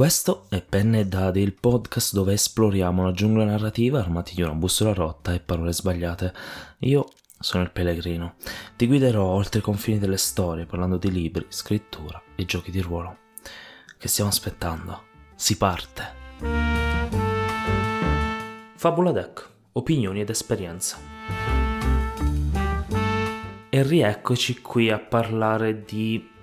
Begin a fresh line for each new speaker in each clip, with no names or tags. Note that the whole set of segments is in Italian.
Questo è Penne e Dadi, il podcast dove esploriamo la giungla narrativa armati di una bussola rotta e parole sbagliate. Io sono il pellegrino. Ti guiderò oltre i confini delle storie parlando di libri, scrittura e giochi di ruolo. Che stiamo aspettando? Si parte! Fabula Deck, opinioni ed esperienze. E rieccoci qui a parlare di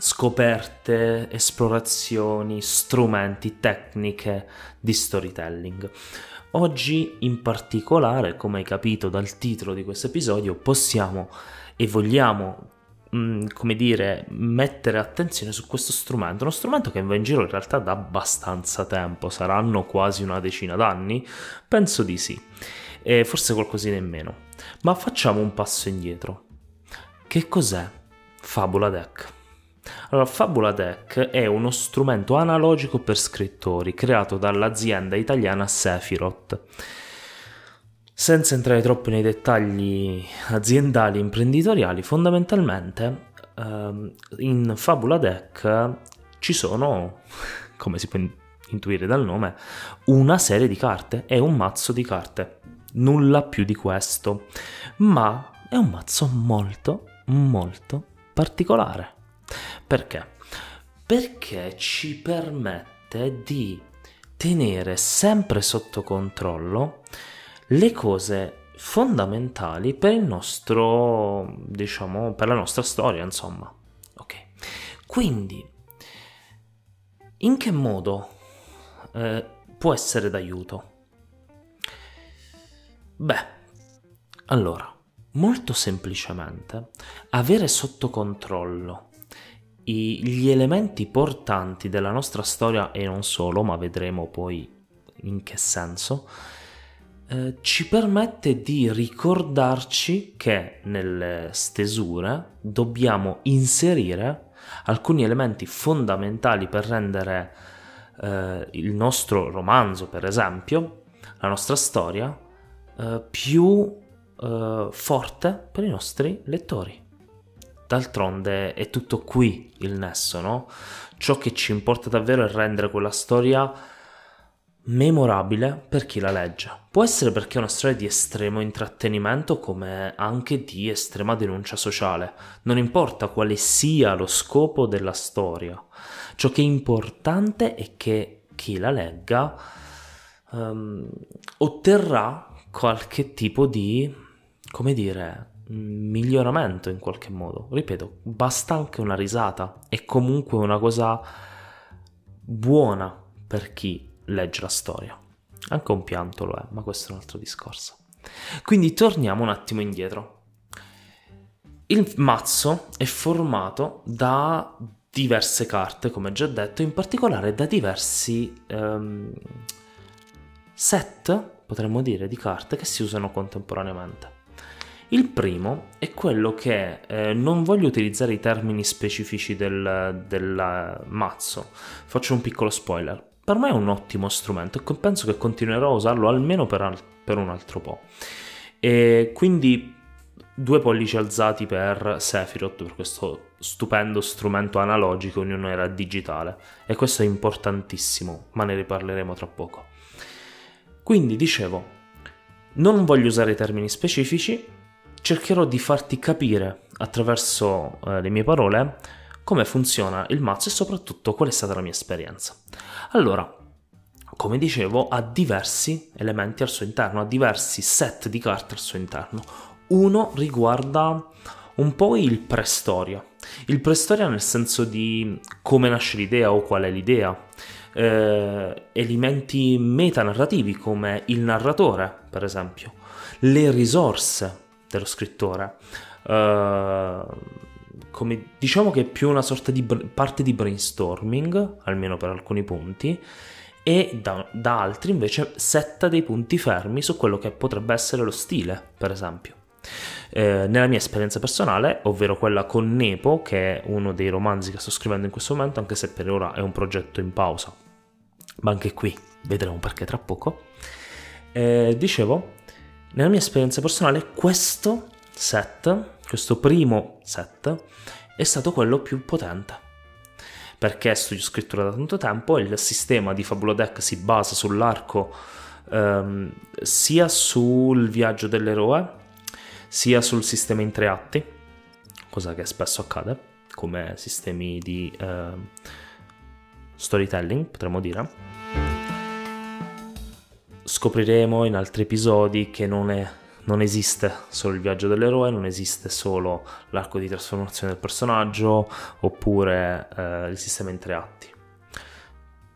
scoperte, esplorazioni, strumenti, tecniche di storytelling. Oggi in particolare, come hai capito dal titolo di questo episodio, possiamo e vogliamo mm, come dire, mettere attenzione su questo strumento, uno strumento che va in giro in realtà da abbastanza tempo, saranno quasi una decina d'anni, penso di sì, e forse qualcosina in meno. Ma facciamo un passo indietro. Che cos'è Fabula Deck? Allora, Fabula Deck è uno strumento analogico per scrittori creato dall'azienda italiana Sephiroth. Senza entrare troppo nei dettagli aziendali e imprenditoriali, fondamentalmente ehm, in Fabula Deck ci sono, come si può intuire dal nome, una serie di carte e un mazzo di carte. Nulla più di questo, ma è un mazzo molto, molto particolare. Perché? Perché ci permette di tenere sempre sotto controllo le cose fondamentali per il nostro, diciamo, per la nostra storia, insomma. Ok. Quindi, in che modo eh, può essere d'aiuto? Beh, allora, molto semplicemente, avere sotto controllo gli elementi portanti della nostra storia e non solo, ma vedremo poi in che senso, eh, ci permette di ricordarci che nelle stesure dobbiamo inserire alcuni elementi fondamentali per rendere eh, il nostro romanzo, per esempio, la nostra storia, eh, più eh, forte per i nostri lettori. D'altronde è tutto qui il nesso, no? Ciò che ci importa davvero è rendere quella storia memorabile per chi la legge. Può essere perché è una storia di estremo intrattenimento come anche di estrema denuncia sociale. Non importa quale sia lo scopo della storia. Ciò che è importante è che chi la legga um, otterrà qualche tipo di, come dire, miglioramento in qualche modo. Ripeto, basta anche una risata, è comunque una cosa buona per chi legge la storia. Anche un pianto lo è, ma questo è un altro discorso. Quindi torniamo un attimo indietro. Il mazzo è formato da diverse carte, come già detto, in particolare da diversi um, set, potremmo dire, di carte che si usano contemporaneamente. Il primo è quello che eh, non voglio utilizzare i termini specifici del, del mazzo, faccio un piccolo spoiler. Per me è un ottimo strumento e penso che continuerò a usarlo almeno per, per un altro po'. E quindi due pollici alzati per Sephiroth, per questo stupendo strumento analogico in un'era digitale. E questo è importantissimo, ma ne riparleremo tra poco. Quindi dicevo, non voglio usare i termini specifici, cercherò di farti capire attraverso eh, le mie parole come funziona il mazzo e soprattutto qual è stata la mia esperienza. Allora, come dicevo, ha diversi elementi al suo interno, ha diversi set di carte al suo interno. Uno riguarda un po' il pre-storia. Il pre-storia nel senso di come nasce l'idea o qual è l'idea. Eh, elementi metanarrativi come il narratore, per esempio. Le risorse dello scrittore. Uh, come, diciamo che è più una sorta di parte di brainstorming, almeno per alcuni punti, e da, da, altri invece setta dei punti fermi su quello che potrebbe essere lo stile, per esempio. Eh, nella mia esperienza personale, ovvero quella con Nepo, che è uno dei romanzi che sto scrivendo in questo momento, anche se per ora è un progetto in pausa, ma anche qui vedremo perché tra poco. Eh, dicevo, nella mia esperienza personale questo set, questo primo set, è stato quello più potente. perché studio scrittura da tanto tempo, il sistema di Fabula Deck si basa sull'arco ehm, sia sul viaggio dell'eroe, sia sul sistema in tre atti, cosa che spesso accade come sistemi di eh, storytelling, potremmo dire. Scopriremo in altri episodi che non è non esiste solo il viaggio dell'eroe, non esiste solo l'arco di trasformazione del personaggio oppure eh, il sistema in tre atti.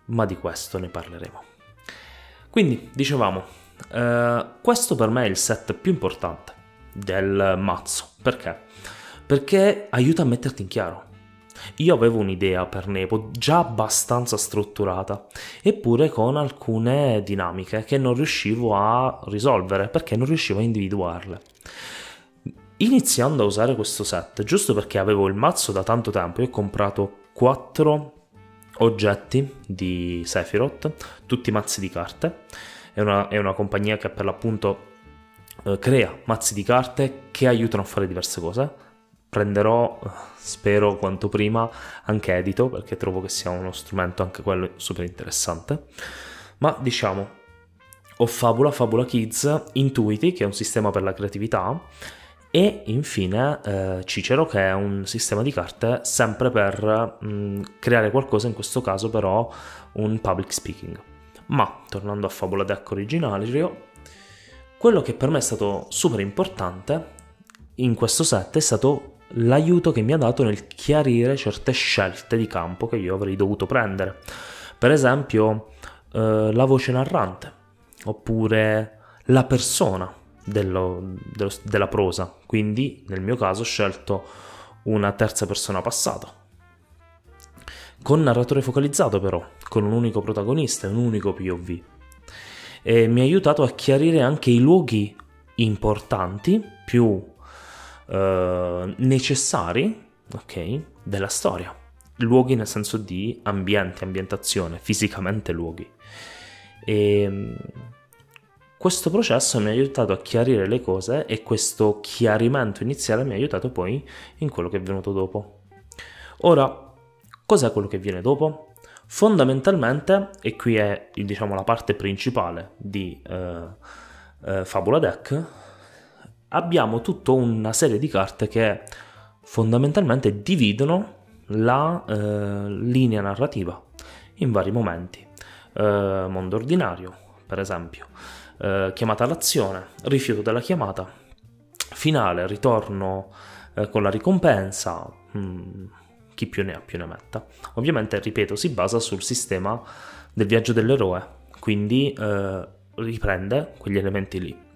Ma di questo ne parleremo. Quindi, dicevamo, eh, questo per me è il set più importante del mazzo. Perché? Perché aiuta a metterti in chiaro. Io avevo un'idea per Nepo già abbastanza strutturata, eppure con alcune dinamiche che non riuscivo a risolvere perché non riuscivo a individuarle. Iniziando a usare questo set, giusto perché avevo il mazzo da tanto tempo, io ho comprato 4 oggetti di Sephiroth, tutti mazzi di carte. È una, è una compagnia che per l'appunto eh, crea mazzi di carte che aiutano a fare diverse cose prenderò, spero quanto prima, anche Edito, perché trovo che sia uno strumento anche quello super interessante. Ma diciamo, ho Fabula, Fabula Kids, Intuiti, che è un sistema per la creatività, e infine eh, Cicero, che è un sistema di carte sempre per mh, mm, creare qualcosa, in questo caso però un public speaking. Ma tornando a Fabula Deck originario, quello che per me è stato super importante in questo set è stato l'aiuto che mi ha dato nel chiarire certe scelte di campo che io avrei dovuto prendere. Per esempio, eh, la voce narrante, oppure la persona dello, dello, della prosa. Quindi, nel mio caso, ho scelto una terza persona passata. Con narratore focalizzato, però, con un unico protagonista un unico POV. E mi ha aiutato a chiarire anche i luoghi importanti, più eh, necessari ok, della storia. Luoghi nel senso di ambiente, ambientazione, fisicamente luoghi. E ehm, questo processo mi ha aiutato a chiarire le cose e questo chiarimento iniziale mi ha aiutato poi in quello che è venuto dopo. Ora, cos'è quello che viene dopo? Fondamentalmente, e qui è diciamo, la parte principale di eh, eh, Fabula Deck, abbiamo tutta una serie di carte che fondamentalmente dividono la eh, linea narrativa in vari momenti. Eh, mondo ordinario, per esempio, eh, chiamata all'azione, rifiuto della chiamata, finale, ritorno eh, con la ricompensa, hmm, chi più ne ha più ne metta. Ovviamente, ripeto, si basa sul sistema del viaggio dell'eroe, quindi eh, riprende quegli elementi lì.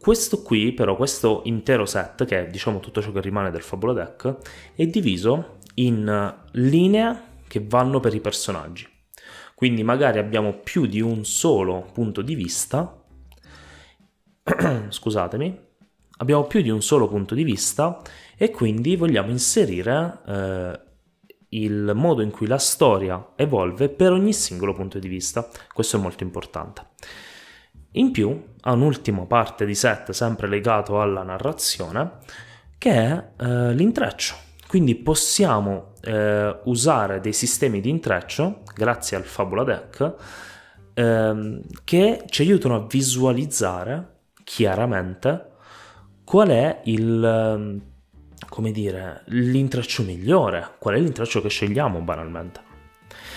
Questo qui, però, questo intero set, che è diciamo tutto ciò che rimane del Fabula Deck, è diviso in linee che vanno per i personaggi. Quindi magari abbiamo più di un solo punto di vista. Scusatemi, abbiamo più di un solo punto di vista e quindi vogliamo inserire eh, il modo in cui la storia evolve per ogni singolo punto di vista. Questo è molto importante. In più ha un'ultima parte di set sempre legato alla narrazione che è eh, l'intreccio. Quindi possiamo eh, usare dei sistemi di intreccio grazie al Fabula Deck ehm, che ci aiutano a visualizzare chiaramente qual è il ehm, come dire, l'intreccio migliore, qual è l'intreccio che scegliamo banalmente.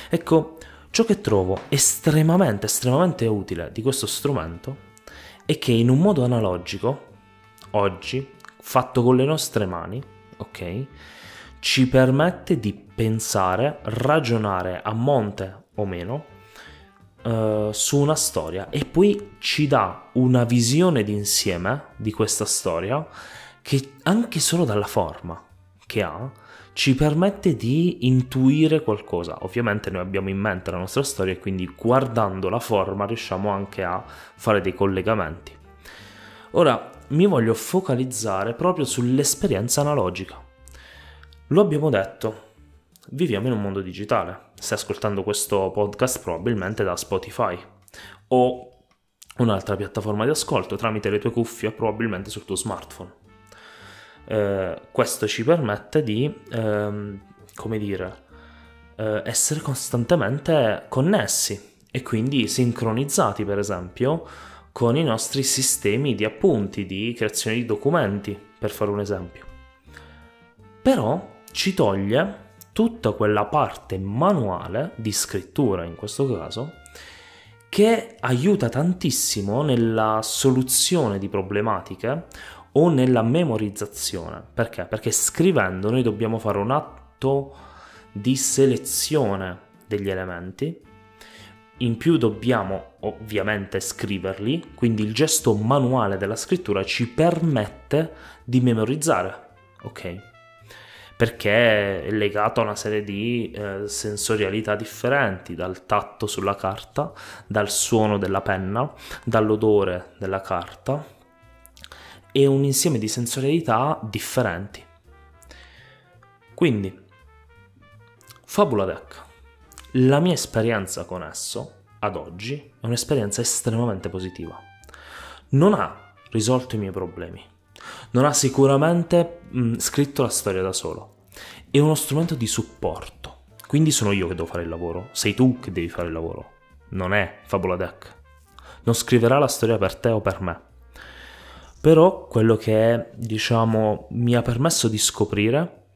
Ecco, Ciò che trovo estremamente, estremamente utile di questo strumento è che in un modo analogico, oggi, fatto con le nostre mani, ok, ci permette di pensare, ragionare a monte o meno uh, su una storia e poi ci dà una visione d'insieme di questa storia che anche solo dalla forma che ha ci permette di intuire qualcosa. Ovviamente noi abbiamo in mente la nostra storia e quindi guardando la forma riusciamo anche a fare dei collegamenti. Ora mi voglio focalizzare proprio sull'esperienza analogica. Lo abbiamo detto, viviamo in un mondo digitale. Stai ascoltando questo podcast probabilmente da Spotify o un'altra piattaforma di ascolto tramite le tue cuffie, probabilmente sul tuo smartphone. Eh, questo ci permette di, ehm, come dire, eh, essere costantemente connessi e quindi sincronizzati, per esempio, con i nostri sistemi di appunti, di creazione di documenti, per fare un esempio. Però ci toglie tutta quella parte manuale di scrittura in questo caso che aiuta tantissimo nella soluzione di problematiche o nella memorizzazione. Perché? Perché scrivendo noi dobbiamo fare un atto di selezione degli elementi. In più dobbiamo ovviamente scriverli, quindi il gesto manuale della scrittura ci permette di memorizzare, ok? Perché è legato a una serie di eh, sensorialità differenti, dal tatto sulla carta, dal suono della penna, dall'odore della carta, e un insieme di sensorialità differenti. Quindi, Fabula Deck. La mia esperienza con esso, ad oggi, è un'esperienza estremamente positiva. Non ha risolto i miei problemi. Non ha sicuramente mh, scritto la storia da solo. È uno strumento di supporto. Quindi sono io che devo fare il lavoro. Sei tu che devi fare il lavoro. Non è Fabula Deck. Non scriverà la storia per te o per me però quello che diciamo mi ha permesso di scoprire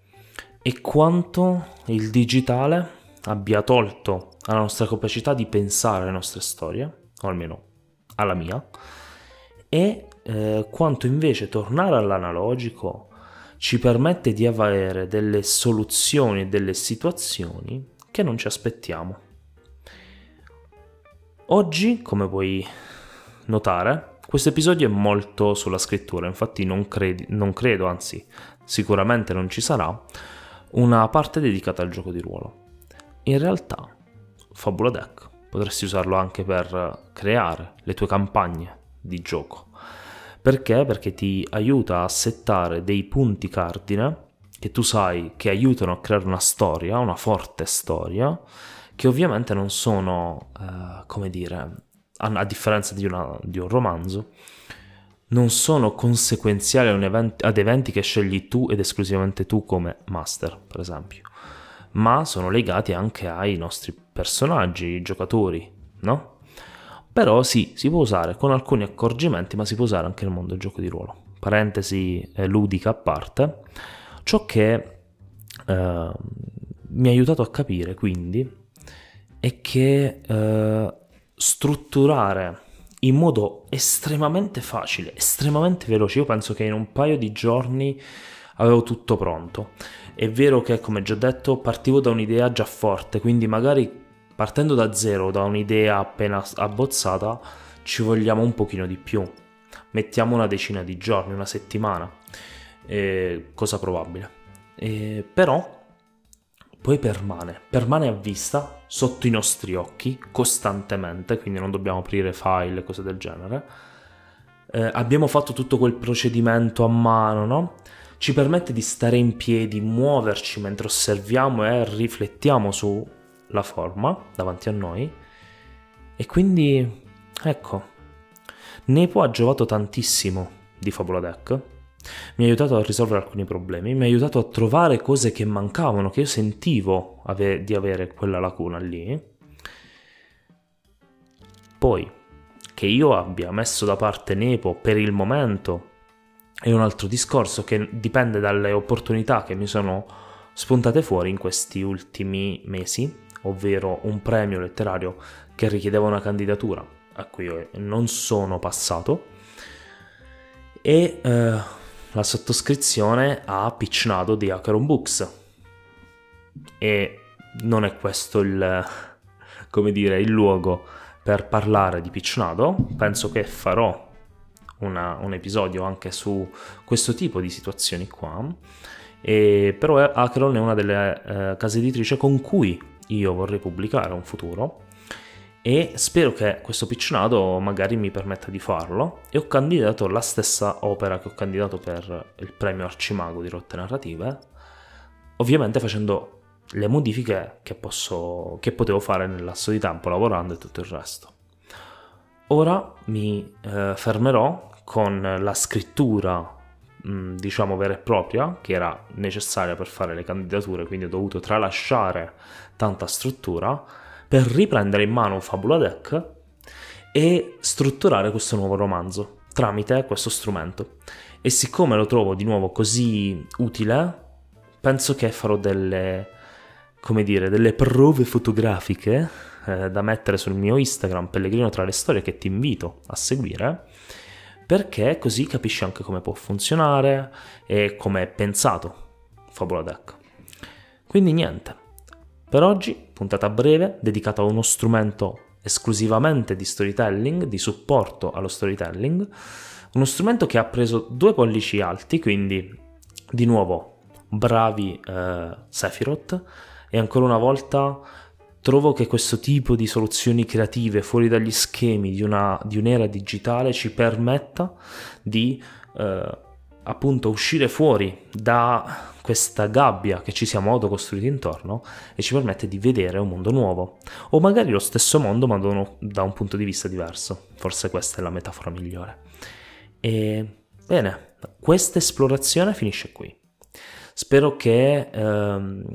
è quanto il digitale abbia tolto alla nostra capacità di pensare alle nostre storie, o almeno alla mia, e eh, quanto invece tornare all'analogico ci permette di avere delle soluzioni e delle situazioni che non ci aspettiamo. Oggi, come puoi notare, questo episodio è molto sulla scrittura, infatti non, credi, non credo, anzi sicuramente non ci sarà, una parte dedicata al gioco di ruolo. In realtà, Fabula Deck potresti usarlo anche per creare le tue campagne di gioco. Perché? Perché ti aiuta a settare dei punti cardine che tu sai che aiutano a creare una storia, una forte storia, che ovviamente non sono, eh, come dire, a, differenza di, una, di, un romanzo, non sono conseguenziali ad eventi, ad eventi che scegli tu ed esclusivamente tu come master, per esempio, ma sono legati anche ai nostri personaggi, i giocatori, no? Però sì, si può usare con alcuni accorgimenti, ma si può usare anche nel mondo del gioco di ruolo. Parentesi eh, ludica a parte, ciò che eh, mi ha aiutato a capire quindi è che eh, strutturare in modo estremamente facile, estremamente veloce. Io penso che in un paio di giorni avevo tutto pronto. È vero che, come già detto, partivo da un'idea già forte, quindi magari partendo da zero, da un'idea appena abbozzata, ci vogliamo un pochino di più. Mettiamo una decina di giorni, una settimana, eh, cosa probabile. Eh, però poi permane, permane a vista sotto i nostri occhi costantemente, quindi non dobbiamo aprire file cose del genere. Eh, abbiamo fatto tutto quel procedimento a mano, no? Ci permette di stare in piedi, muoverci mentre osserviamo e riflettiamo sulla forma davanti a noi. E quindi, ecco, Nepo ha giovato tantissimo di Fabula Deck mi ha aiutato a risolvere alcuni problemi, mi ha aiutato a trovare cose che mancavano, che io sentivo ave- di avere quella lacuna lì. Poi, che io abbia messo da parte Nepo per il momento è un altro discorso che dipende dalle opportunità che mi sono spuntate fuori in questi ultimi mesi, ovvero un premio letterario che richiedeva una candidatura a cui non sono passato e eh, la sottoscrizione a Pitchnado di Acheron Books. E non è questo il, come dire, il luogo per parlare di Pitchnado. Penso che farò una, un episodio anche su questo tipo di situazioni qua. E, però Acheron è una delle eh, case editrici con cui io vorrei pubblicare un futuro e spero che questo piccionato magari mi permetta di farlo. E ho candidato la stessa opera che ho candidato per il premio Arcimago di Rotte Narrative ovviamente facendo le modifiche che, posso, che potevo fare nel lasso di tempo lavorando e tutto il resto. Ora mi eh, fermerò con la scrittura mh, diciamo vera e propria, che era necessaria per fare le candidature, quindi ho dovuto tralasciare tanta struttura, per riprendere in mano Fabula Deck e strutturare questo nuovo romanzo tramite questo strumento. E siccome lo trovo di nuovo così utile, penso che farò delle, come dire, delle prove fotografiche eh, da mettere sul mio Instagram Pellegrino tra le storie che ti invito a seguire perché così capisci anche come può funzionare e come è pensato Fabula Deck. Quindi niente, per oggi puntata breve dedicata a uno strumento esclusivamente di storytelling, di supporto allo storytelling, uno strumento che ha preso due pollici alti, quindi di nuovo bravi eh, Sephiroth. E ancora una volta trovo che questo tipo di soluzioni creative fuori dagli schemi di, una, di un'era digitale ci permetta di eh, appunto uscire fuori da questa gabbia che ci siamo autocostruiti intorno e ci permette di vedere un mondo nuovo. O magari lo stesso mondo ma da un punto di vista diverso. Forse questa è la metafora migliore. E bene questa esplorazione finisce qui. Spero che ehm,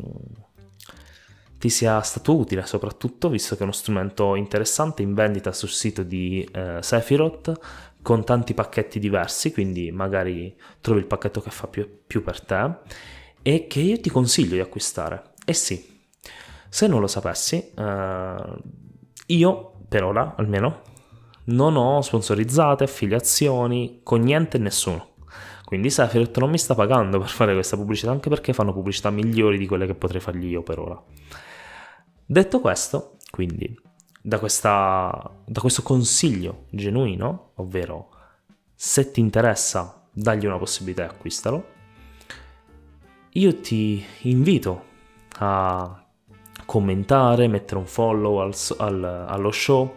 ti sia stato utile soprattutto visto che è uno strumento interessante in vendita sul sito di eh, Sephiroth con tanti pacchetti diversi quindi magari trovi il pacchetto che fa più, più per te e che io ti consiglio di acquistare. E sì se non lo sapessi eh, io per ora almeno non ho sponsorizzate affiliazioni con niente e nessuno. Quindi Sephiroth non mi sta pagando per fare questa pubblicità anche perché fanno pubblicità migliori di quelle che potrei fargli io per ora. Detto questo, quindi, da, questa, da questo consiglio genuino, ovvero se ti interessa, dagli una possibilità e acquistalo, io ti invito a commentare, mettere un follow al, al, allo show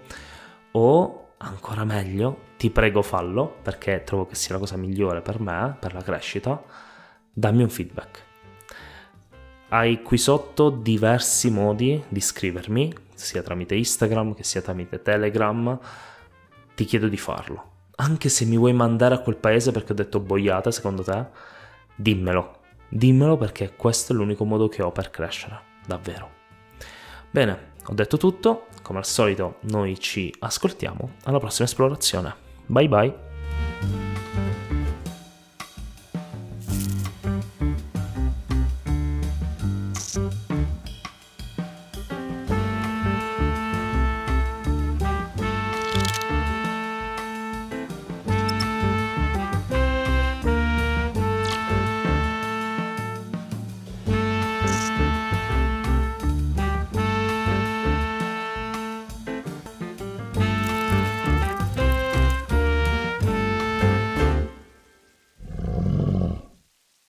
o ancora meglio, ti prego fallo perché trovo che sia la cosa migliore per me, per la crescita, dammi un feedback. Hai qui sotto diversi modi di scrivermi, sia tramite Instagram che sia tramite Telegram. Ti chiedo di farlo. Anche se mi vuoi mandare a quel paese perché ho detto boiata, secondo te, dimmelo. Dimmelo perché questo è l'unico modo che ho per crescere, davvero. Bene, ho detto tutto, come al solito noi ci ascoltiamo alla prossima esplorazione. Bye bye!